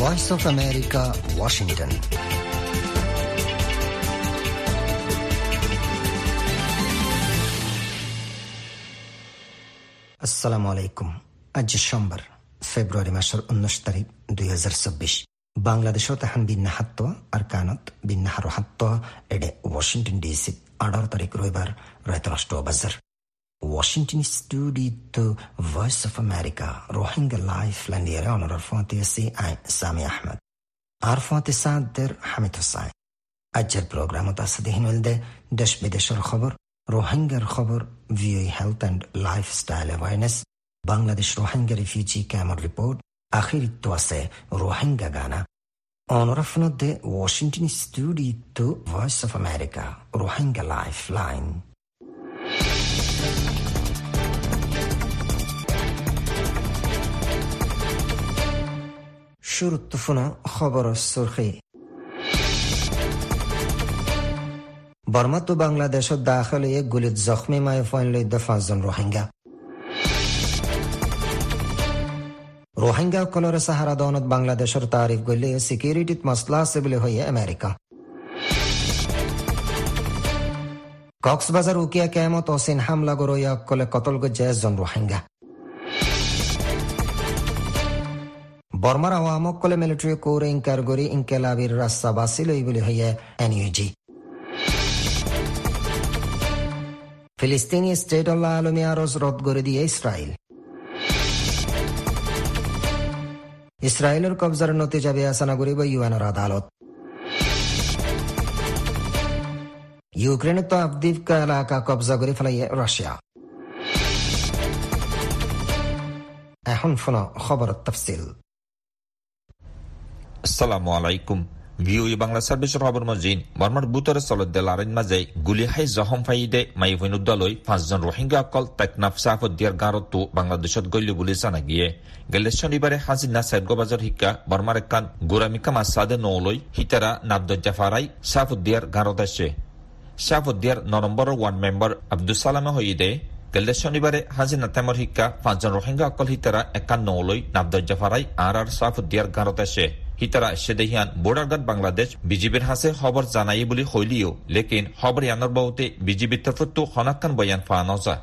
Voice of America Washington আসসালামু আলাইকুম আজ সোমবার ফেব্রুৱাৰী মাসৰ ঊনৈশ তাৰিখ দুই হাজাৰ চৌব্বিছ বাংলাদেশত এখন বিন্যাহাত্ব আৰু কানত বিন্যাহার হাত্ব এডে ৱাশ্বিংটন ডি আঠারো তাৰিখ ৰবিবাৰ ৰাইতৰাষ্ট্ৰ বাজাৰ Washington studio Voice of America. Rohingya Life landiere onorar fontiesi ay Sami Ahmed. Ar fonti সাদের হামিদ হোসাইন আজকের প্রোগ্রাম তাসদিহিন ওলদে দেশ বিদেশের খবর রোহিঙ্গার খবর ভিওই health and lifestyle awareness Bangladesh Rohingya refugee ক্যাম্পর report আখিরিত্ব আছে রোহিঙ্গা গানা অনরফনদে Washington studio voice of America Rohingya lifeline শুরুত্বফুনা খবর সুরখি বর্মা তো বাংলাদেশত দাখল এক গুলিত জখমি মায়ে ফাইন লইদ্য পাঁচজন রোহিঙ্গা ৰোহিংগাসকলৰ চাহাৰা দনত বাংলাদেশৰ তাৰিফ গলে ছিকিউৰিটিত মছলা আছে বুলি হয়ে আমেৰিকা কক্সবাজাৰ উকিয়া কেমত অচিন হামলা গৰৈয়াসকলে কতল গজ্জে এজন ৰোহিংগা। বৰ্মাৰ আৱামসকলে মিলিটাৰী কৌৰ ইনকাৰ কৰি ইনকেলাবিৰ ৰাস্তা বাছি লৈ বুলি হয়ে এন ইউ জি। ফিলিস্তিনি ষ্টেটল্লাহ আলমী আৰজ ৰদ কৰি দিয়ে ইছৰাইল। ইছৰাইলৰ কব্জাৰ নতিজা বিবেচনা কৰিব ইউএনৰ আদালত। ইউক্ৰেইনত আফদিফকা এলেকা কব্জা কৰি পেলাই ৰাছিয়া এখন ফোন খবৰত তফচিল আসসালামু আলাইকুম ভিওই বাংলা সার্ভিসের খবর মজিন চলদ্দে লারেন মাঝে গুলি জখম ফাইদে মাই ভৈনুদ্দালৈ পাঁচজন রোহিঙ্গা অকল টেকনাফ সাফুদ্দিয়ার গাঁরতো বাংলাদেশত গল্য বুলি জানা গিয়ে গেলে শনিবারে হাজিনা সাইদগবাজার শিক্ষা বর্মার একান গোরামিকা মাসাদে নৌলৈ হিতারা নাবদজ্জা ফারাই সাফুদ্দিয়ার গাঁরত আসে সাফুদ্দিয়ার ন নম্বরের ওয়ার্ড মেম্বার আব্দুল সালামে হইদে গেলে শনিবারে হাজি তেমর শিক্ষা পাঁচজন রোহিঙ্গা অকল হিতারা একান্নলৈ নৌলৈ নাবদজ্জা আৰ আর আর সাফুদ্দিয়ার আছে। হিতারা সেদেহিয়ান বর্ডারগার্ড বাংলাদেশ বিজিবির হাসে খবর জানাই বুলি হইলিও লেকিন খবর ইয়ানোর বহুতে বিজিবির তরফতো হনাক্কান বয়ান ফা নজা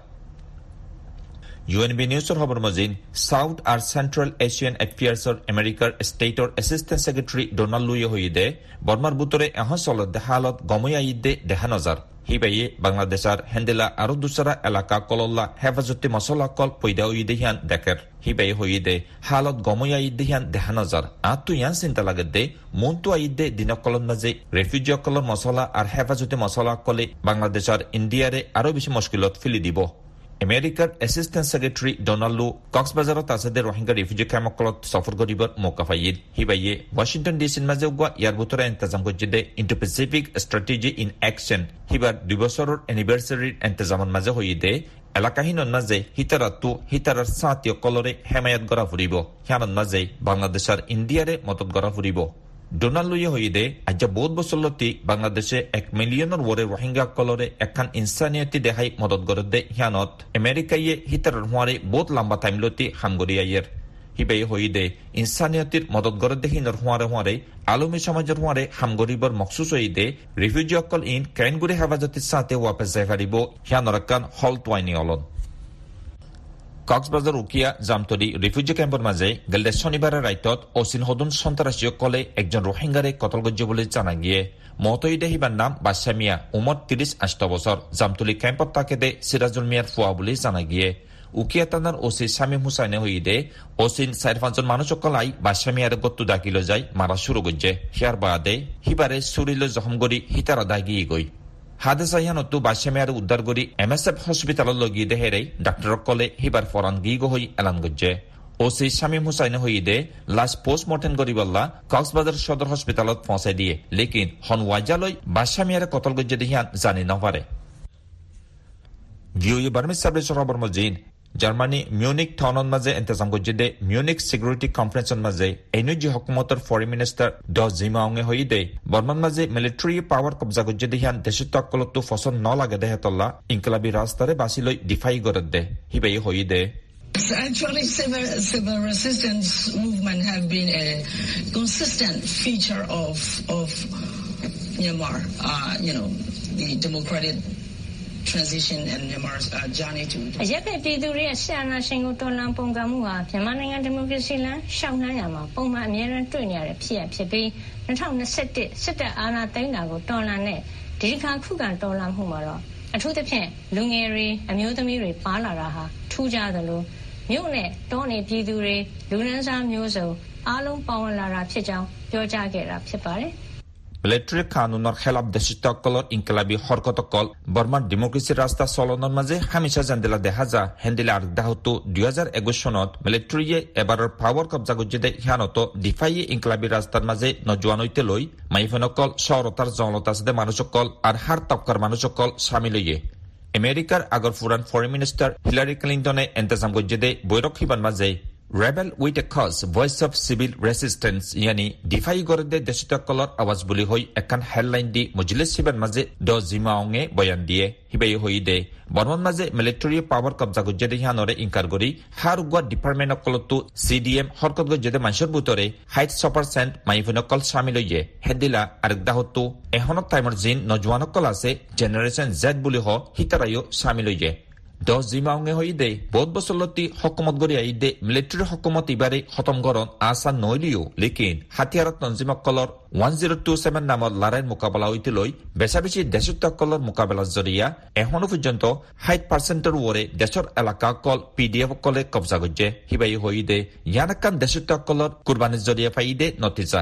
ইউএনবি নিউজৰ খবৰ মজিন চাউথ আৰু চেণ্ট্ৰেল এছিয়ান এফেয়াৰ্ছৰ আমেৰিকাৰ ষ্টেটৰ এছিষ্টেণ্ট ছেক্ৰেটাৰী ডনাল্ড লুয়ে হৈদে বৰ্মাৰ বুটৰে এহ চলত দেহালত গমই আইদে দেখা নজাৰ। হিবাইয়ে বাংলাদেশৰ হেন্দেলা আৰু দুচৰা এলেকা কলল্লা হেফাজতি মছলা কল পৈদা উইদেহিয়ান দেখের হিবাই হইদে হালত গমই আইদেহিয়ান দেখা নজাৰ। আঁতটো ইয়ান চিন্তা লাগে দে, মনটো আইদে দিনকলন মাঝে রেফিউজি অকলৰ মছলা আৰু হেফাজতি মছলা কলে বাংলাদেশৰ ইণ্ডিয়াৰে আৰু বেছি মুশকিলত ফেলি দিব। আমেৰিকাৰ এছিষ্টেণ্ট ছেক্ৰেটাৰী ডনাল্ডো কক্সবাজাৰত আছে দে ৰোহিংগা ৰিফিউজি কেম্পসকলত সফৰ কৰিবৰ মৌকা পাইছিল সিবাইয়ে ৱাশ্বিংটন ডি চিৰ মাজে উগোৱা ইয়াৰ ভিতৰত ইন্তজাম কৰিছে the Indo Pacific strategy in action সিবাৰ দুবছৰৰ এনিভাৰ্চাৰীৰ ইন্তজামৰ মাজে হৈ দে এলেকাহীনৰ মাজে সীতাৰাটো সীতাৰাৰ চাহতীয়সকলৰে হেমায়ত গঢ়া ফুৰিব। সিয়ানৰ মাজে বাংলাদেশৰ ইণ্ডিয়াৰে মতত গঢ়া ফুৰিব। ডোনাল্ড হইদে আজ বহুত বছরলতি বাংলাদেশে এক মিলিয়নের ওরে রোহিঙ্গা কলরে একখান ইনসানিয়তি দেহাই মদত গরদে হিয়ানত আমেরিকাইয়ে হিতার হুয়ারে বহুত লম্বা টাইমলতি হামগরি আইয়ের হিবে হইদে ইনসানিয়তির মদত গরদে হিনর হুয়ারে হুয়ারে আলমী সমাজের হুয়ারে হামগরিবর মকসুস হইদে রিফিউজি অকল ইন কেনগুড়ি হেফাজতির সাথে ওয়াপেস যাই পারিব হিয়ানর একখান হল তোয়াইনি অলন। কক্সবাজাৰ উকিয়া জামতলি ৰিফিউজি কেম্পৰ মাজে গেলে শনিবাৰে ৰাইতত অচিন সদন সন্ত্ৰাসীসকলে একজন ৰোহিংগাৰে কতলগজ্য বুলি জানা গিয়ে মহতইদে সিবাৰ নাম বাদশা মিয়া উমৰ ত্ৰিশ আঠ বছৰ। জামতলি কেম্পত তাকেদে চিৰাজুল মিয়াৰ ফুৱা বুলি জানা গিয়ে উকিয়া থানাৰ অচি শামীম হুসাইনে হইদে অচিন চাৰি পাঁচজন মানুহসকল আই বাদশা মিয়াৰ গত্তু ডাকিলৈ যাই মাৰা শুরু গজ্জে সিয়াৰ বাদে সিবাৰে চুৰিলৈ জখম কৰি সীতাৰ দাগি গৈ অত্তু বাসেমেয়ার উদ্ধার এম এস এফ হসপিটালত লগি দেহেরে ডাক্তারসকলে হিবার ফরান গিগ হই এলান গজ্জে। ওসি শামীম দে হইদে লাশ পোস্টমর্টেম করিবল্লা কক্সবাজার সদর হসপিটালত পৌঁছাই দিয়ে, লেকিন হন ওয়াজালৈ বাচ্চামিয়ারে কতল গজ্জে দেহিয়ান জানি নপারে ভিওই বার্মিস সার্ভিসৰ সরবর মজিন। জাৰ্মানী মিউনিক টাউনৰ মাজে ইন্তজাম গজ্জে মিউনিক ছিকিউৰিটি কনফাৰেন্সৰ মাজে এনে যি হকুমতৰ ফৰেন মিনিষ্টাৰ ড জিমাওঙে হৈ দে বৰ্মান মাজে মিলিটাৰী পাৱাৰ কব্জা গজ্জে দেহিয়ান দেশত্বসকলতো ফচল নলাগে দেহেতল্লা ইনকলাবী ৰাস্তাৰে বাছি লৈ ডিফাই গৰত দে সিবাই হৈ দে actually, civil, civil resistance movement have been a consistent feature of of Myanmar. Uh, you know, the democratic အရက်ဖက်ပြည်သူတွေရဲ့ဆန္ဒရှင်ကို တော်လှန်ပုန်ကန်မှုဟာ မြန်မာနိုင်ငံ ဒီမိုကရေစီလမ်းရှောင်နှမ်းရမှာ ပုံမှန် အများရန်တွေ့နေရတဲ့ ဖြစ်ရဖြစ်ပြီး2021စစ်တပ်အာဏာသိမ်းတာကို တော်လှန်တဲ့ ဒီခါ ခုခံတော်လှန်မှုမှာတော့ အထူးသဖြင့် လူငယ်တွေ အမျိုးသမီးတွေ ပါလာတာဟာ ထူးခြားသလို မြို့နဲ့ တောနေပြည်သူတွေ လူနန်းစားမျိုးစုံ အားလုံးပါဝင်လာတာဖြစ်ကြောင်း ပြောကြားခဲ့တာ ဖြစ်ပါတယ်။ military কানুনৰ খেলাফ দেশিতসকলৰ ইনকলাবী হৰকতকল, বৰ্মাৰ ডেমক্ৰেচিৰ ৰাস্তা চলনৰ মাজে হামিছা জান্দিলা যা। হেন্দিলা আৰ্দাহতো দুহেজাৰ একৈশ চনত মিলিটাৰীয়ে এবাৰৰ পাৱাৰ কব্জা গজ্জিদে সিয়ানত ডিফাইয়ে ইনকলাবী ৰাস্তাৰ মাজে নজোৱানৈতে লৈ মাইফেনকল চহৰতাৰ জংলত মানুহসকল আৰু হাৰ তবকাৰ মানুহসকল চামিলৈয়ে আমেৰিকাৰ আগৰ ফুৰাণ ফৰেইন মিনিষ্টাৰ হিলাৰী ক্লিণ্টনে এণ্টেজাম গজ্জিদে বৈৰক সিবান মাজে rebel with a cause voice of civil resistance ইয়ানি defy গৰদে দেশিতকলৰ আৱাজ বুলি হৈ এখন হেডলাইন দি মজলিছ শিবাৰ মাজে দ জিমাওঙে বয়ান দিয়ে হিবাই হৈ দে বৰ্মন মাজে মিলিটাৰীয়ে পাৱাৰ কব্জা গজ্জেদে সিয়ানৰে ইনকাৰ কৰি সাৰ উগোৱা ডিপাৰ্টমেণ্টসকলতো চি ডি এম হৰকত গজ্জেদে মানুহৰ বুটৰে হাইট ছপাৰ চেণ্ট মাইফিনকল চামিলৈয়ে হেদিলা আৰেকদাহতো এখনত টাইমৰ জিন নজোৱানসকল আছে জেনেৰেশ্যন জেড বুলি হ হিতাৰায়ো চামিলৈয়ে দহ জিমাওঙে হৈ দে বহুত বছৰলতি হকুমত গৰি আহি দে মিলিটাৰী হকুমত ইবাৰে খতম গৰণ আশা নৈলিও লেকিন হাতিয়াৰত নঞ্জিমসকলৰ ওৱান জিৰ' টু ছেভেন নামৰ লৰাইৰ মোকাবিলা হৈতে লৈ বেচা বেছি দেশত্বসকলৰ মোকাবিলাৰ জৰিয়া এখনও পৰ্যন্ত ষাঠি পাৰ্চেণ্টৰ ওৰে দেশৰ এলেকাসকল পি ডি এফসকলে কব্জা গজ্জে। সিবাই হৈ দে ইয়ানকান দেশত্বসকলৰ কুৰবানীৰ জৰিয়া পাই দে নতিজা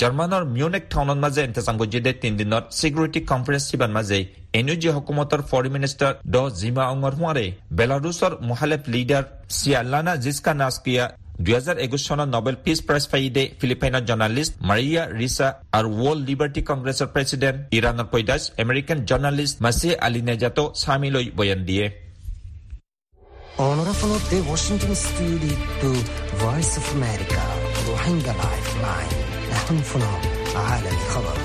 জাৰ্মানৰ মিউনেক টাউনৰ মাজে এণ্টেজাম গজ্জিদে তিনিদিনৰ ছিকিউৰিটি কনফাৰেন্স শিবাৰ মাজে N G হুকুমতৰ foreign minister Dr Zin Mar অঙৰ হোৱাৰে বেলাৰুছৰ মহালেফ লিডাৰ চিয়ালানা জিস্কা নাস্কিয়া দুহেজাৰ একৈশ চনত নবেল পিছ প্ৰাইজ পাইদে ফিলিপাইনৰ জাৰ্ণালিষ্ট মাৰিয়া ৰিছা আৰু ৱৰ্ল্ড লিবাৰ্টি কংগ্ৰেছৰ প্ৰেছিডেণ্ট ইৰাণৰ পৈদাস আমেৰিকান জাৰ্ণালিষ্ট মাছে আলী নেজাতো চামিলৈ বয়ান দিয়ে। Onorevole de Washington Studio to Voice of America Rohingya Lifeline نحن عالم خبر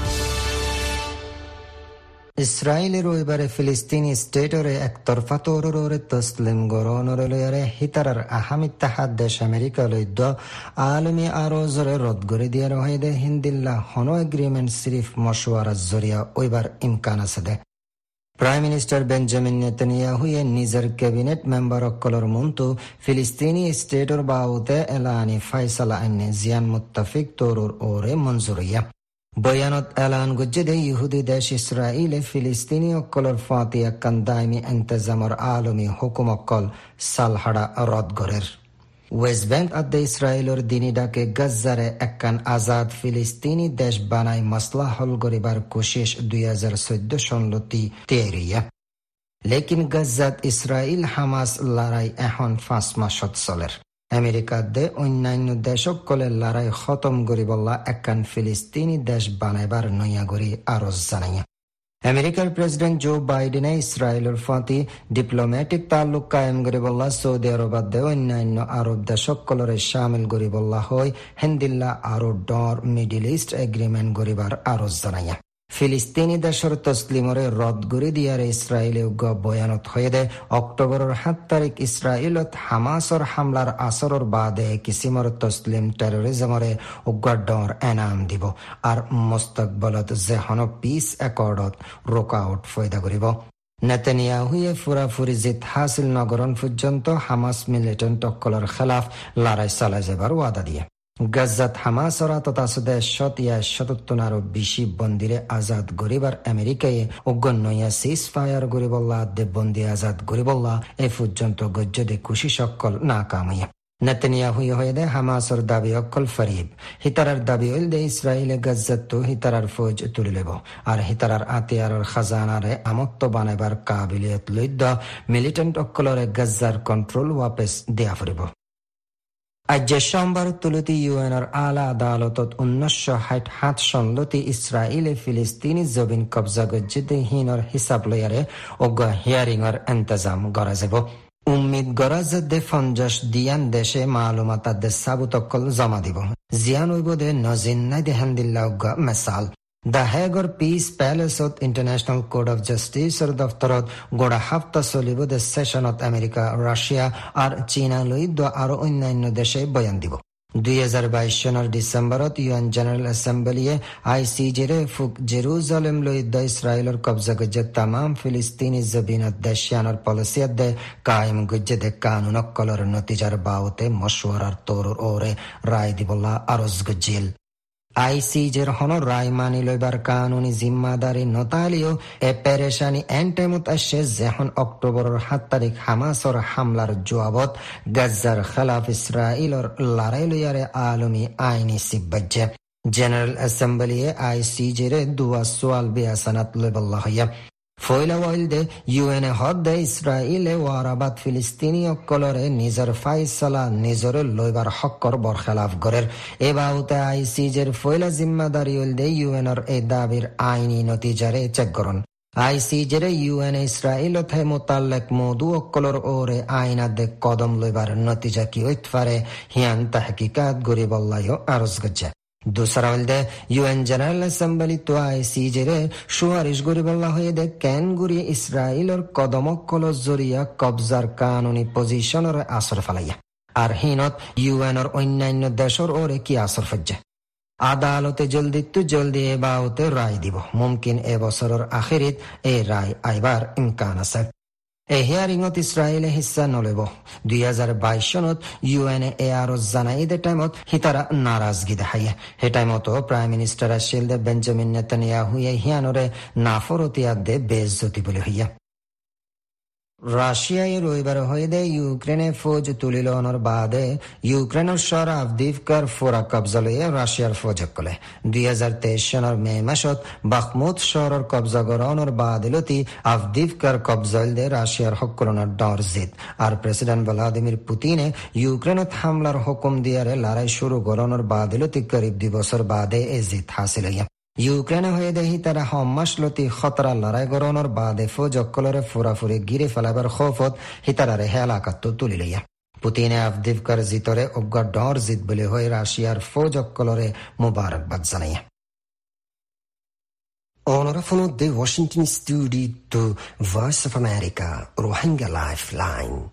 ইছৰাইলে ৰবিবাৰে ফিলিস্তিনী ষ্টেটৰে একতৰফা তৰুৰৰে তছলিম গৰণৰে হিতাৰৰ আহামিত্তাহাদ দেশ আমেৰিকালৈ দ আলমী আৰজৰে ৰদ কৰি দিয়াৰ হৈদে হিন্দিল্লা হন এগ্ৰিমেণ্ট চিৰিফ মশৱাৰাৰ জৰিয়া ওইবাৰ ইমকান আছে দে প্ৰাইম মিনিষ্টাৰ বেঞ্জামিন নেতানিয়াহুয়ে নিজৰ কেবিনেট মেম্বাৰসকলৰ মনটো ফিলিস্তিনী ষ্টেটৰ বাউতে এলানি ফাইছালা আইনে জিয়ান মুত্তাফিক তৰুৰ ওৰে মঞ্জুৰিয়া বয়ানত এলান গুজ্জেদে ইহুদি দেশ ইছৰাইলে ফিলিস্তিনীসকলৰ ফাঁতি একান দাইমী এন্তেজামৰ আলমী হুকুমকল সালহাডা ৰদ গড়েৰ ওয়েস্ট ব্যাংক আদে ইসরায়েলের দিনী ডাকে গজ্জারে একান আজাদ ফিলিস্তিনি দেশ বানাই মসলা হল গরিবার কোশিশ দুই হাজার চৈধ্য সনলতি তেরিয়া। লেকিন গজ্জাত ইসরায়েল হামাস লড়াই এখন পাঁচ মাসত চলের আমেরিকাত দে অন্যান্য দেশসকলে লড়াই খতম করিবল্লা একান ফিলিস্তিনি দেশ বানাইবার নয়া গরি আরজ জানাইয়া। আমেরিকার প্রেসিডেন্ট জো বাইডেনে ইসরায়েলের ফাঁতি ডিপ্লোম্যাটিক তাল্লুক কায়েম গরিবল্লা সৌদি আরব আদে অন্যান্য আরব দেশসকলরে সামিল গরিবল্লা হয় হেন্দিল্লা আরও ডর মিডিল ইস্ট এগ্রিমেন্ট গরিবার আরজ জানাইয়া ফিলিস্তিনি দেশের তসলিমরে রদ করে দিয়ারে ইসরায়েলে উগ্র বয়ানত হয়ে দে অক্টোবরের সাত তারিখ ইসরায়েলত হামাসর হামলার আসরের বাদে কিসিমর তসলিম টেরোরিজমরে উগ্র ডর এনাম দিব আর মস্তকবলত যেহন পিস একর্ডত রোকআউট ফয়দা করিব। নেতানিয়াহুয়ে ফুরাফুরি জিত হাসিল নগরণ পর্যন্ত হামাস মিলিটেন্টসকলৰ খেলাফ লড়াই চালাই যাবার ওয়াদা দিয়ে। হামাসরা তথা শত ইয়া শতত্তনারও বেশি বন্দিরে আজাদ গরিবার আমেরিকায় অগণ্যয়া সিজ ফায়ার গরিবল্লা দে বন্দি আজাদ গরিবল্লা, এ পর্যন্ত গজ্জদে খুশি সকল না কামাইয়া নেতানিয়াহুই হয়ে দে হামাসর দাবি অকল ফরিব হিতারার দাবি দে ইসরায়েলে গজ্জাত হিতারার ফৌজ তুলি লেব আর হিতারার আতিয়ারর খাজানারে আমত্ত বানাইবার কাবিলিয়ত লইদ্য মিলিটেন্ট অকলরে গজ্জার কন্ট্রোল ওয়াপেস দেয়া ফুরিব। আজি সোমবাৰ তুলতি ইউএনৰ আলা আদালতত ঊনৈছশ ষাঠি সাত চনলতি ফিলিস্তিনী জবিন কব্জা গজ্জিদে হিনৰ হিচাপ লৈয়াৰে অজ্ঞ হিয়াৰিঙৰ ইন্তজাম কৰা যাব। উম্মিদ গৰা যে ফঞ্জস দিয়ান দেশে মালুমাত সাবুতকল জমা দিব। জিয়ান উইব দে নজিন নাই দেহান দ্য হেগৰ পিচ পেলেচত ইণ্টাৰনেশ্যনেল কোৰ্ট অফ জাষ্টিছৰ দফতৰত গড়া সাপ্তাহ চলিব দ্য ছেশ্যনত আমেৰিকা ৰাছিয়া আৰু চীনালৈ আৰু অন্যান্য দেশে বয়ান দিব দুই হাজাৰ বাইশ চনৰ ডিচেম্বৰত ইউ এন জেনেৰেল এছেম্বলিয়ে আই চি জিৰে ফুক জেৰুজালেম লৈ ইছৰাইলৰ কব্জা গজ্জে তামাম ফিলিস্তিনি জবিনত দেশিয়ানৰ পলিচিয়াত কায়েম গজ্জে দে কানুনকলৰ নতিজাৰ বাওতে মশৱাৰাৰ তোৰৰ ওৰে ৰায় দিবলা আৰজ গজ্জিল আইসিজের হনর রায় মানি লইবার কানুনি জিম্মাদারি নতালিও এ পেরেশানি এন্টেমত আসছে যেহন অক্টোবরের সাত তারিখ হামাসর হামলার জবাবত গাজ্জার খেলাফ ইসরায়েলর লড়াই লইয়ারে আলমি আইনি সিব্বাজ্যে জেনারেল এসেম্বলিয়ে আইসিজের দুয়া সোয়াল বিয়াসানাত লইবল্লা হইয়া। ফৈলাওয়াইলদে ইউএনএ হদ্দে ইসরাইলে ওয়ারাবাদ ফিলিস্তিনি অকলরে নিজের ফাইসলা নিজরে লইবার হক্কর বরখেলাফ গরের এ বাউতে আইসিজের ফৈলা জিম্মাদারি দে ইউএনর এ দাবির আইনি নতিজারে চেক করন। মোতাল্লেক মধু অকলর ওরে আইনা কদম লইবার নতিজা কি হইত পারে হিয়ান তাহকিকাত গরিবল্লাহ আরজ গজ্জা অ্যাসেম্বলি তো আইসিজেরে সুয়ারিশ গরিবল্লা হয়ে দে কেন গুরি ইসরায়েলর কদমকল জরিয়া কবজার কানুনি পজিশনের আসর ফেলাইয়া। আর হিনত ইউএনর অন্যান্য দেশর ওরে কি আসর ফজ্জা? আদালতে জলদি তো জলদি এ বাউতে রায় দিব। মুমকিন এ বছরের আখেরিত এই রায় আইবার ইমকান আছে। এই হিয়াৰিঙত ইছৰাইলে হিচ্ছা নলব। দুই হাজাৰ বাইশ চনত ইউ এন এ জানাই দে টাইমত সিতাৰা নাৰাজগী দেখায়ে সেই টাইমতো প্ৰাইম মিনিষ্টাৰ আছিল দে বেঞ্জামিন নেতানিয়া হুয়ে হিয়ানৰে নাফৰতীয়া দে বেজতি বুলি হইয়া। রবিবার হইদে ইউক্রেনে ফৌজ তুলিলনৰ বাদে ইউক্ৰেইনৰ চৰ আফদিফকাৰ ফোৰা কব্জা লয়ে ৰাছিয়াৰ ফৌজক কলে। দুই হাজাৰ তেইশ চনৰ মে মাসত বাখমুদ চহৰৰ কব্জা গ্ৰহণৰ বাদিলতি আফদিফকাৰ কব্জাইল দে ৰাছিয়াৰ সকলনৰ ডৰ জিত। আৰু প্ৰেচিডেণ্ট ভ্লাদিমিৰ পুতিনে ইউক্ৰেইনত হামলাৰ হুকুম দিয়াৰে লড়াই শুরু গরণের বাদিলতি করিব দুই বছর বাদে এ জিত হাসিল ইউক্রেনে হয়ে দেহি তারা হম্মাসলতি খতরা লড়াই গরণর বাদে ফৌজকলরে ফুরাফুরি গিরে ফেলাবার খৌফত হিতারারে হেলাকাত্ত তুলি লইয়া। পুতিনে আফদিফকার জিতরে অজ্ঞা ডর জিত বলে হয়ে রাশিয়ার ফৌজকলরে মুবারকবাদ জানাইয়া। Onorevole de Washington Studio Voice of America Rohingya Lifeline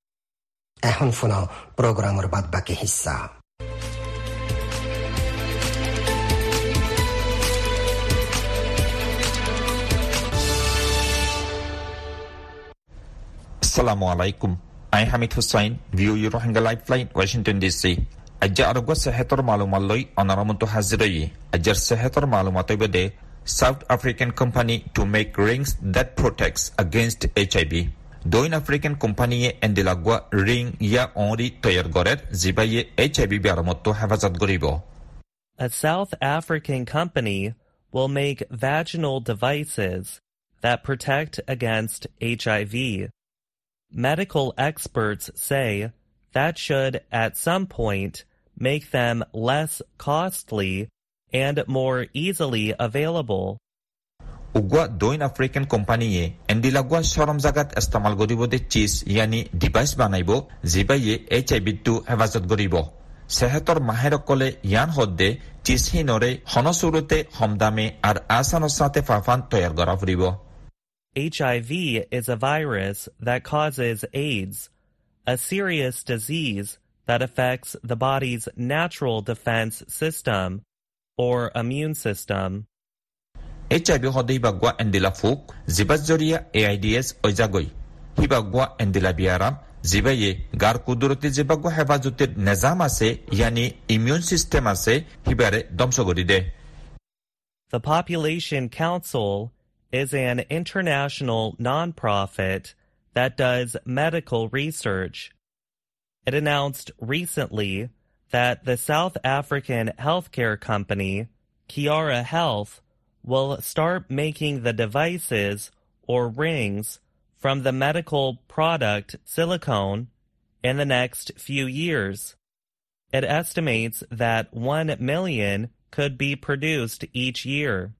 এখন শোনাও প্রোগ্রামের বাদ বাকি হিস্সা Assalamu alaikum. I'm Hamid Hussain, view your Rohingya Lifeline, Washington DC. Ajja arugwa sehetor malumalloy onaramuntu hazirai. Ajjar sehetor malumatay bede South African company to make rings that protects against HIV. দক্ষিণ African কোম্পানিয়ে এন্ডিলাগুৱা ring ইয়া অঁৰি তৈয়াৰ কৰে যিবাইয়ে H I V বেয়াৰমতো হেফাজত কৰিব A South African company will make vaginal devices that protect against HIV. Medical experts say that should at some point make them less costly and more easily available. উগুৱা দক্ষিণ African কোম্পানীয়ে এণ্ডিলাগুৱা চৰম জাগাত ইস্তেমাল কৰিব দে চিজ ইয়ানি ডিভাইচ বানাইব যিবাইয়ে এইচ আই ভিটো হেফাজত কৰিব চেহেতৰ মাহেৰকলে ইয়ান সদ্দে চিজহীনৰে সনচুৰতে সমদামে আৰু আচানচাতে ফাফান তৈয়াৰ কৰা ফুৰিব HIV is a virus that causes AIDS, a serious disease that affects the body's natural defense system or immune system. H I V সদে হিবাগুৱা এণ্ডিলা ফুক জিবাত জৰিয়া এ আই ডি এছ ঐজাগৈ হিবাগুৱা এণ্ডিলা বিয়াৰাম জিবাইয়ে গাৰ কুদৰতি জিবাগুৱা হেফাজতিৰ নেজাম আছে ইয়ানি ইমিউন চিষ্টেম আছে হিবাৰে ধ্বংস কৰি দে The Population Council is an international nonprofit that does medical research. It announced recently that the South African healthcare company, Kiara Health, will start making the devices or rings from the medical product silicone in the next few years. It estimates that 1 million could be produced each year.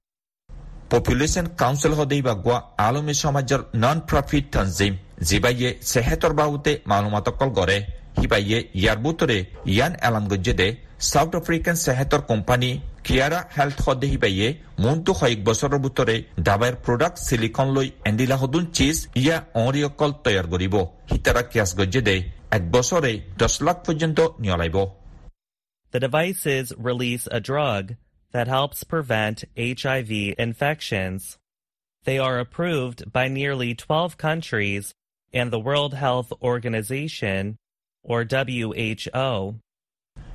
Population Council Hodeiba Gua Alumni Shomajar Non-Profit Tanzim Zibaye Sehetor Baute Malumatokal Gore Hibaye Yarbutore Yan Alangujede South African sehetor company Kiara health সদেহি বাইয়ে মনটো কয়েক বছৰৰ ভিতৰে দাবাইৰ product silicon লৈ এণ্ডিলা সদুন cheese ইয়া অঁৰিয়কল তৈয়াৰ কৰিব হিতাৰা কিয়াছ গজ্জে দে এক বছৰে দহ লাখ পৰ্যন্ত নিয়লাইব The devices release a drug that helps prevent HIV infections. They are approved by nearly 12 countries and the World Health Organization, or WHO.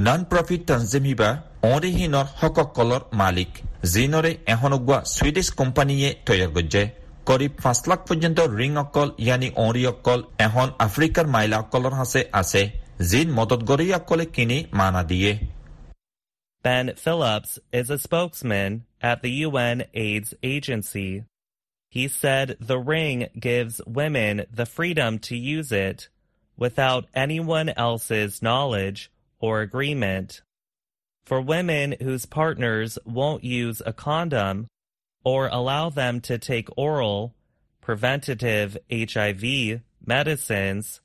Non profit তঞ্জিমিবা অৰিহীনৰ হকসকলৰ মালিক যিনৰে এহনগুৱা ছুইডিছ কোম্পানীয়ে তৈয়াৰ কৰিছে করিব পাঁচ লাখ পর্যন্ত রিং অকল ইয়ানি অঁরি অকল এখন আফ্রিকার মাইলা অকলর হাসে আছে। জিন মদত গরি অকলে কিনি মানা দিয়ে। Ben Phillips is a spokesman at the UN AIDS Agency. He said the ring gives women the freedom to use it without anyone else's knowledge or agreement. For women whose partners won't use a condom or allow them to take oral preventative HIV medicines,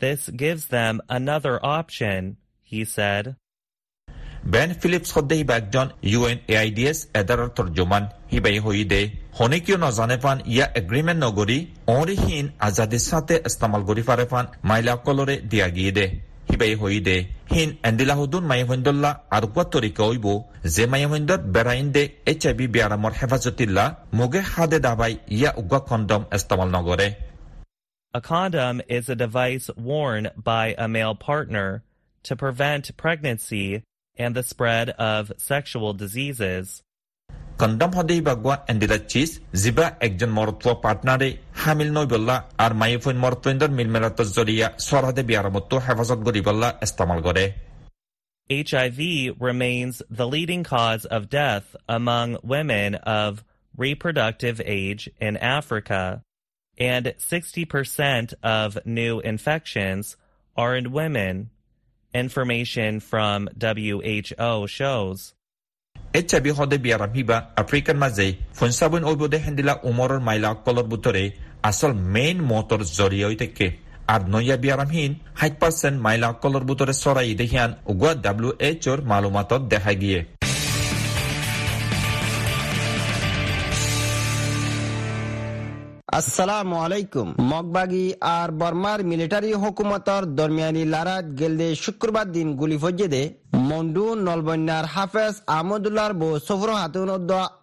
this gives them another option, he said. Ben Phillips خودی بگجان UNAIDS ادار ترجمان هی به هوی ده هنی کیو یا اگریمن نگوری اون رهین ازادی استعمال گوری فرفان مایلا کلوره دیاگی দে হিবাই হৈ দে হিন এণ্ডিলাহুদুন মাইহন্দুল্লাহ আৰু কোৱা তৰিকা হইব যে মাইহন্দত বেৰাইন দে এইচ আই ভি বিয়াৰামৰ হেফাজতিল্লা মুগে হাদে দাবাই ইয়া উগা কণ্ডম ইস্তেমাল নগৰে A condom is a device worn by a male partner to prevent pregnancy and the spread of sexual diseases. Condom সদেই বাগুৱা এণ্ডিলা cheese যিবা একজন মৰত্ব পাৰ্টনাৰে হামিল নৈ বল্লা আৰু মাইফৈন মৰত্বেন্দৰ মিলমেলাত জৰিয়া চৰহদে বিয়াৰমতো হেফাজত কৰি বল্লা ইস্তেমাল কৰে HIV remains the leading cause of death among women of reproductive age in Africa, and 60% of new infections are in women, information from WHO shows. V সদে বিয়াৰাম হিবা আফ্ৰিকাৰ মাজে ফনচাবন ঐবদে হেন্দিলা উমৰৰ মাইলা অকলৰ বুটৰে আচল মেইন মতৰ জৰিয়া থাকে আর নইয়া বিয়ারামহীন ষাট পার্সেন্ট মাইলা অকলৰ বুটৰে চৰাই দেখিয়ান উগুৱা ডাব্লিউ এইচ অৰ মালুমাতত দেখা গিয়ে আসসালামু আলাইকুম। মগবাগি আর বর্মার মিলিটারি হুকুমতর দরমিয়ানি লারাত গেলদে শুক্রবার দিন গুলি ফজ্জেদে মন্ডু নলবন্যার হাফেজ আহমদুল্লাহর বো সফর হাতুন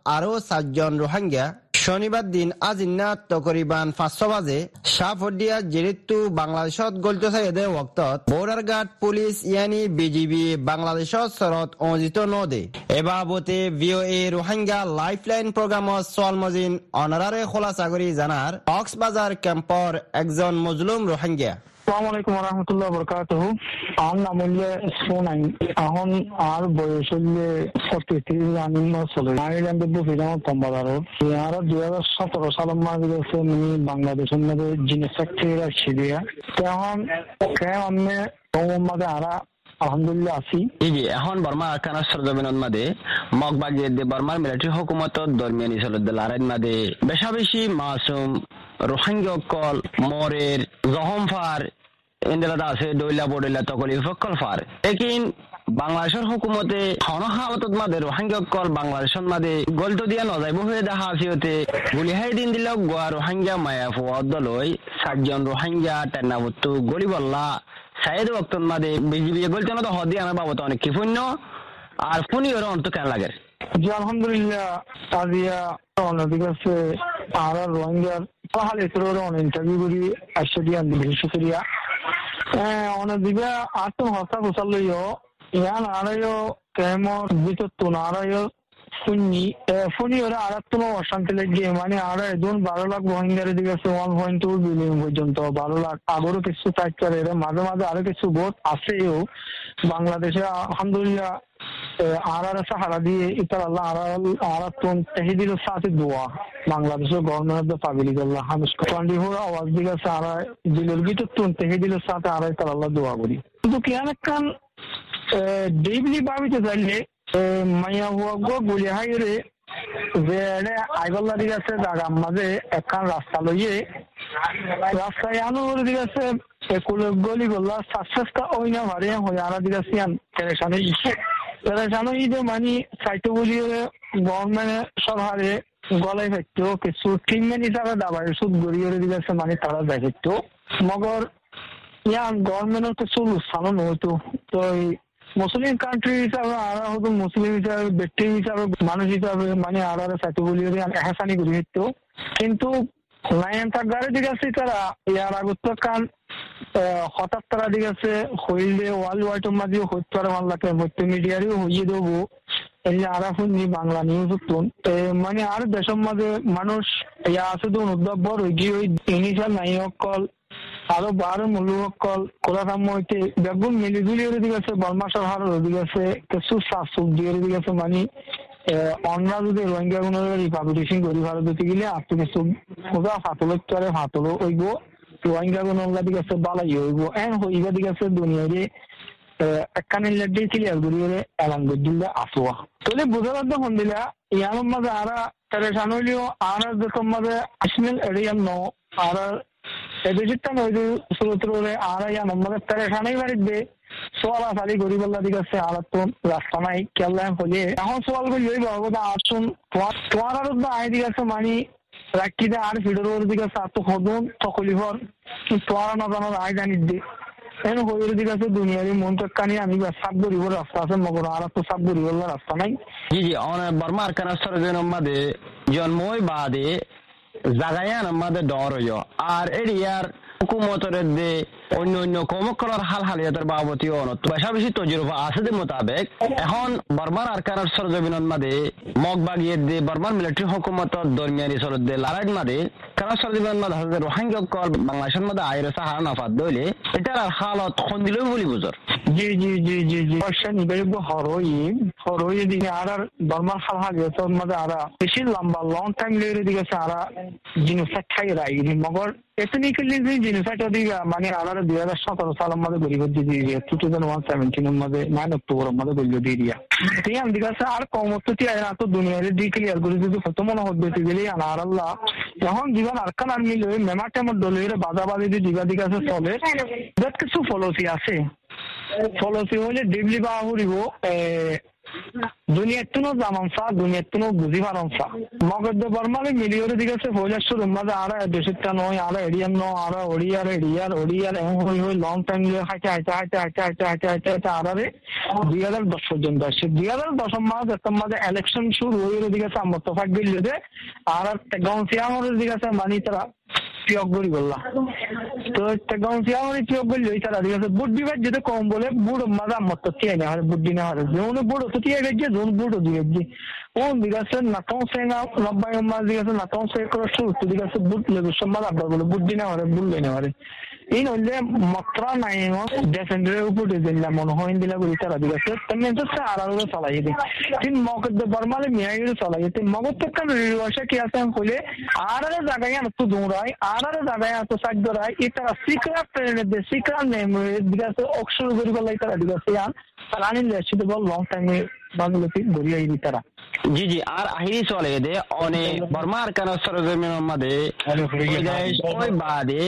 আরও সাতজন রোহাঙ্গা শনিবার দিন আজিন্না তকরিবান পাঁচশো বাজে শাহফডিয়া জেরিত্তু বাংলাদেশত গলিত সাইদে ওক্তত বর্ডার পুলিশ, ইয়ানি, বিজিবি, বাংলাদেশত সরত অজিত নদে। এবাবতে ভিও এ রোহিঙ্গা লাইফলাইন প্রোগ্রামত সোয়াল মজিন অনারারে খোলা করি জানার কক্সবাজার ক্যাম্পর একজন মজলুম রোহিঙ্গা আসসালামু আলাইকুম রহমতুল্লাহ বরকাত আমার নাম হইলে সোনাই এখন আর বয়স হইলে থ্রি রানিং চলে আইল্যান্ড কম্বাদ কম্বাদার আর। দুই হাজার সতেরো সালের মাঝে গেছে আমি বাংলাদেশের মধ্যে জিনিস ফ্যাক্টরি রাখছি দিয়া। তখন আমি মাঝে আরা মাদে কল বাংলাদেশের হুকুমতে মাদে রোহিঙ্গা কল বাংলাদেশত মাদে। গলতো দিয়া নজাইব হয়ে দেখা আসিওতে গুলিহাই দিন দিল গোয়া রোহিঙ্গা মায়া ফুয়া দলই সাতজন রোহিঙ্গা টেন্নাবুত্তু গলি বল্লা সাইদ বক্তন মাদে বিজিবি গলতো না তো হদি আমার বাবত অনেক কি পুণ্য আর ফুনি ওর অন্ত কেন লাগে? জি, আলহামদুলিল্লাহ অনেক আছে আর রোহিঙ্গার। পাহাড় এসে অনেক ইন্টারভিউ করি আসছে দিয়া বিশেষ করিয়া অনেক দিকে আট হস্তা গোসাল লইও। ইয়ান আড়াইও কেমন তো আড়াইও। ফোনি ওরা আরাত্তম অশান্তি লেগে মানে আড়াই জন বারো লাখ রোহিঙ্গার দিকে আছে ওয়ান পয়েন্ট টু বিলিয়ন পর্যন্ত, বারো লাখ আবারও কিছু ফ্যাক্টর এর মাঝে মাঝে আরও কিছু ভোট আছেও বাংলাদেশে, আলহামদুলিল্লাহ আরার সাহারা দিয়ে ইতার আল্লাহ আরাতুন তেহিদির সাথে দোয়া, বাংলাদেশের গভর্নমেন্ট পাবিলিক, আল্লাহ হামিস টোয়েন্টি ফোর আওয়াজ দিকে আছে আরা দিলের ভিতর তুন তেহিদির সাথে আড়াই তার আল্লাহ দোয়া করি। কিন্তু কেন কান ডেইলি ভাবিতে চাইলে মাইয়া হুয়া গুলি হাইরে আইগল্লা দিকে আছে জাগার মাঝে একখান রাস্তা লইয়ে রাস্তায় আনো দিকে আছে একুলে গলি গল্লা সাকসেসটা ওই না ভারে হয়ে আরা দিকে সিয়ান পেরেশানি পেরেশানি যে মানে সাইটো বলি গভর্নমেন্ট সরকারে গলায় ফেকতো কিছু ট্রিটমেন্ট হিসাবে দাবাই সুদ গড়িয়ে দিকে আছে মানে তারা দেখতো মগর ইয়ান গভর্নমেন্টের কিছু স্থানও নইতো তো মুসলিম কান্ট্রি হিসাবে আরা হতো মুসলিম হিসাবে, ব্যক্তি হিসাবে, মানুষ হিসাবে মানে সাথে বলি এহাসানি করি হইতো কিন্তু লাইন গাড়ি দিকে তারা, ইয়ার আগত কান হঠাৎ তারা দিকে হইলে মাঝে পারে মাল্লাকে মধ্য মিডিয়ারও হইয়ে দেবো। এই যে আরা শুনি বাংলা নিউজ তুন মানে আর দেশের মাঝে মানুষ, ইয়া আছে তো উদ্যাব্বর হয়ে গিয়ে ওই ইনিশাল নাই অকল আরও বারো মূল্যকল কোলাকাম হইতে বেগুন মিলিজুলি ওর দিকে আছে বর্মা সরহার ওর দিকে আছে কিছু শাক, সবজি ওর দিকে আছে মানে অন্যরা যদি রোহিঙ্গা গুলো রিপাবলিশন করি ভারত গেলে আর কিছু ওরা ফাতল করে ফাতল হইব, রোহিঙ্গা গুলো দিকে আছে, বালাই হইব, এন হইবা দিকে আছে দুনিয়ারে একখানে লেডি ক্লিয়ার করি ওরে এলান দিলে আসোয়া তাহলে বুঝা লাগতো ফোন দিলা ইয়ার মাঝে আরা পেরেশান হইলেও আর যখন মাঝে আসমেল এড়িয়ান ন আর എതിച്ചിട്ടാണ് ഒരു സുഹൃത്തിലൂടെ ആളെയാ നമ്മക്ക് തെരക്കാണ് ഈ വരുന്നത് സോളാ സാലി ഗരിബല്ലാധികത്തെ ആളത്തും രാഷ്ട്രമായി കേരളം പോലെ এখন সওয়াল করি ওই ভগবত আসুন তোমার আয় দিকে মানি রাখিতে আর ফিডোর দিকে সাত হদন তকলিফর তোমার নজানোর আয় জানি দি এখন হইর দিকে আছে দুনিয়ারি মন চক্কানি আমি সাপ গরিবর রাস্তা আছে মগর আর তো সাপ গরিবর রাস্তা নাই জি জি অনেক বর্মা আর কানাস্তর জন্য মাদে জন্মই বাদে zagayan mada dooroyo ar eriyar hukumotoredde অন্য অন্য কর্মকলার হাল হালিয়াতের বাবতী অনত বেশা বেশি তজুরবা আছে মোতাবেক, এখন বর্মার আরকানার সরজমিনন মাদে, মগ বাগিয়ে দে বর্মার মিলিটারি হুকুমত দরমিয়ানি সরদ দে লারাইট মাদে কানা সরজমিনন মাদে হাজার রোহিঙ্গা কল বাংলাদেশের নাফাত দইলে, এটার আর হালত বলি বুঝর জি জি জি জি জি। হরই হরই দিকে আর আর হাল আর বেশি লম্বা লং টাইম লেগে দিকে আরা জিনিস খাই রাই মগর এথনিক্যালি যে জিনিসটা দিকে মানে আলাদা দুই হাজার সতেরো সালের মধ্যে গরিব দিয়ে টু থাউজেন্ড ওয়ান সেভেন্টিনের মধ্যে নাইন অক্টোবর মধ্যে গরিব দিয়ে দিয়া। ঠিক আছে দিকে আর কমত্ব তি আয় তো দুনিয়ারে দি ক্লিয়ার করে যদি হতো মনে হতে গেলে? আনার আল্লাহ, এখন জীবন আরকান আর মিলে মেমার টাইমের দলের বাজাবাজি যে দিবা দিকে আছে চলে। কিছু ফলসি আছে। ফলসি হলে ডিবলি বা হরিব দুনিয়াতুনো জামানসা দুনিয়াতুনো বুঝি পারনসা মগদ বর্মালে মিলিয়রে দিগেছে ফৈলাসুর মাঝে আরা দেশটা নয় এরিয়ান ন আরা ওড়িয়ার এরিয়ার ওড়িয়ার এমন হই হই লং টাইম লিয়ে হাইতে হাইতে হাইতে হাইতে হাইতে হাইতে হাইতে হাইতে আরারে দুই হাজার দশ পর্যন্ত আসছে দুই হাজার দশ মাস একটা মাঝে ইলেকশন শুরু হয়ে দিগেছে আমার তো ফাঁক যে আর গাঁও সিয়ামরের দিগেছে মানি তারা চিয়কগুড়ি করলাম তো গাউন্সিয়া মানে চিয়কগুড়ি লই তারা দিকে বুদ্ধি বাদ যেতে কম বলে, বুড়ো মাদা মত চেয়ে না বুদ্ধি না হারে যেমন বুড়ো তো চেয়ে গেছে যেমন বুড়ো দিয়ে গেছে। ও দিকে না তো সে না লব্বাই মাছ দিকে না সে করে শুরু দিকে বুট লেগে সব মাদা বলে, বুদ্ধি না হারে বুড়লে না হারে این اونده مطران این وست دسندره او بود دل منوهین دل گوری تر دیگه است تمن تو سه آرام رو صلاحی دی تین موقع ده برمال میای رو صلاحی تی مگو تو کم ریواشا کیا سن خوله آرار زاگا یا تو دور آی آرار زاگا یا تو سگ دور آی ایتر سیکرا پرن دے سیکرا نیم دیگه است اکشر گوری گلای تر دیگه است یان فلانی لشی دبل لانگ টাইম বাংলাতে গড়ি আইলি তারা জি জি আর আহিরি চলে দে অনে বর্মার কানা সরজমিন মাদে ওই বাদে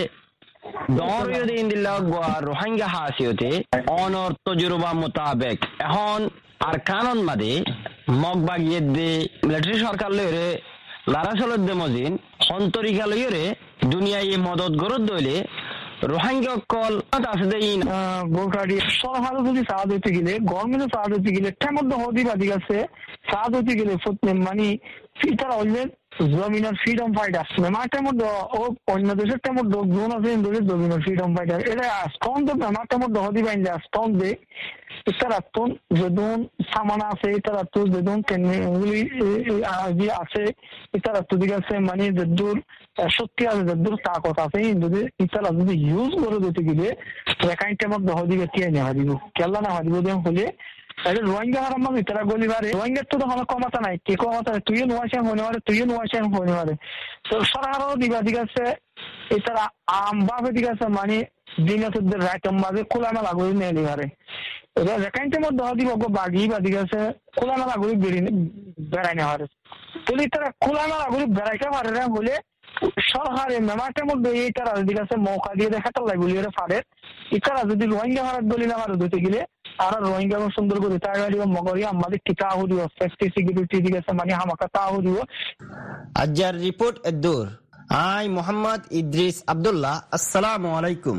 রোহিঙ্গা হাসিয়তে অনর মোতাবেক এখন আর কানন মাদে মগ বাগিয়ে দে মিলিটারি সরকার লইরে দে মজিন লইরে মদত গরত দইলে রোহিঙ্গা কল আছে দেই গোকারি সরকার যদি সাহায্য গেলে গভর্নমেন্ট সাহায্য হইতে গেলে ঠেমত হদি বাদি আছে সাহায্য হইতে মানে ফিটার জমিনের ফ্রিডম ফাইটার মধ্যে ও অন্য দেশের তেমন জোন আছে ইন্দোরের জমিনের ফ্রিডম ফাইটার এটা তো মেমাটের মধ্যে হদি বাইন যা স্টন দে ইতারাতুন যেদুন আছে কেনগুলি আছে দিকে আছে মানে যেদুর সত্যি আছে যেদুর তাকত আছে যদি ইতারা যদি ইউজ করে দিতে গেলে রেকাইনটের মধ্যে হদিকে টিয়ে নেওয়া দিব কেলা না হদিব হলে তাহলে রোহিঙ্গা হারাম মানে তারা গলি রোহিঙ্গার তো কোনো কমাতা নাই। কে কমাতা নাই? তো সরকারও দিবা দিকে আছে? এছাড়া আম বাপে আছে মানে দিনাতুদ্দের রাইটম বাজে খোলামেলা করে নিয়ে নিবারে এবার মধ্যে দিব বাগি বা দিকে আছে? খোলামেলা করে বেড়াই নেওয়া পারে তাহলে তারা খোলামেলা করে বেড়াইতে পারে না সরকারে মেমারটার মধ্যে এই তারা দিকে আছে মৌকা দিয়ে দেখাটা লাগবে বলি পারে ইতারা যদি রোহিঙ্গা ভারত হতে গেলে আর রোহিঙ্গা সুন্দর করে মগরি, আমাদের টিকা হরিব সেফটি সিকিউরিটি দিকে মানে আমাকে তা হরিব আজ্জার রিপোর্ট দূর। আই মোহাম্মদ ইদ্রিস আব্দুল্লাহ, আসসালামু আলাইকুম।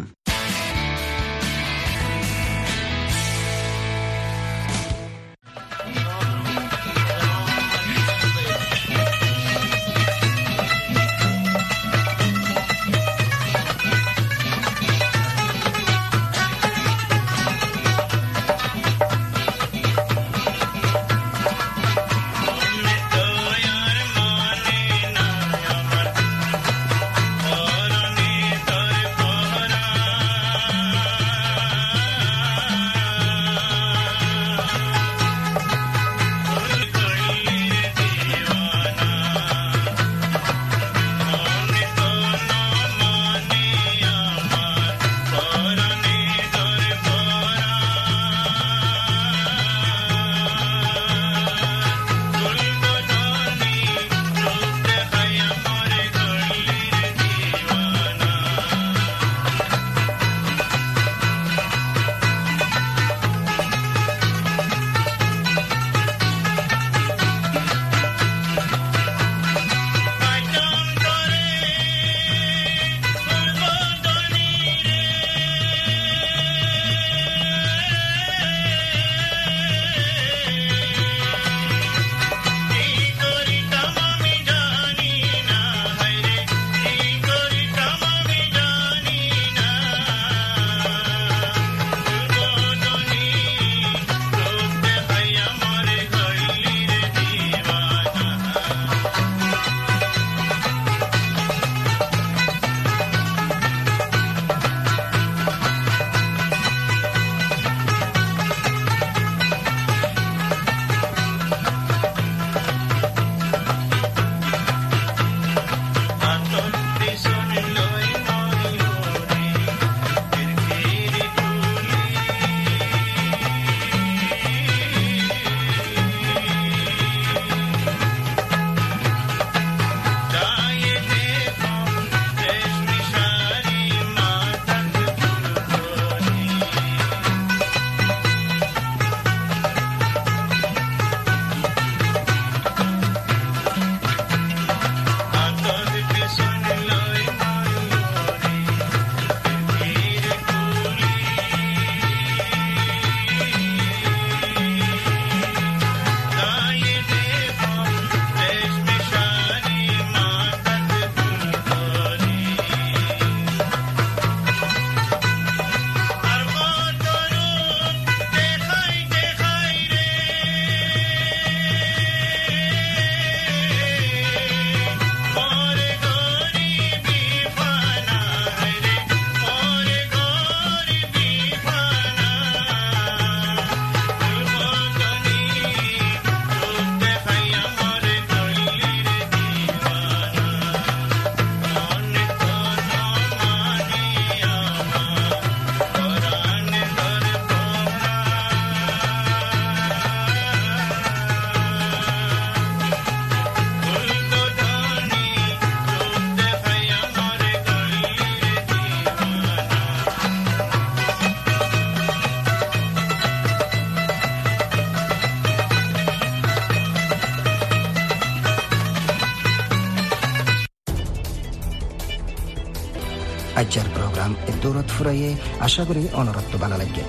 ফুরাইয়ে আশা করি অনরত্ব ভালো লাগে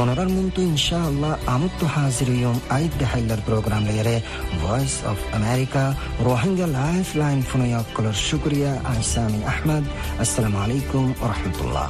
অনরার মুন্তু ইনশাআল্লাহ আমুত্তু হাজির ইয়ম আইদ দেহাইলার প্রোগ্রাম লেয়ারে voice of America Rohingya lifeline ফুনয়াক্কলর শুক্রিয়া, আইসামি আহমদ। আসসালামু আলাইকুম রহমতুল্লাহ।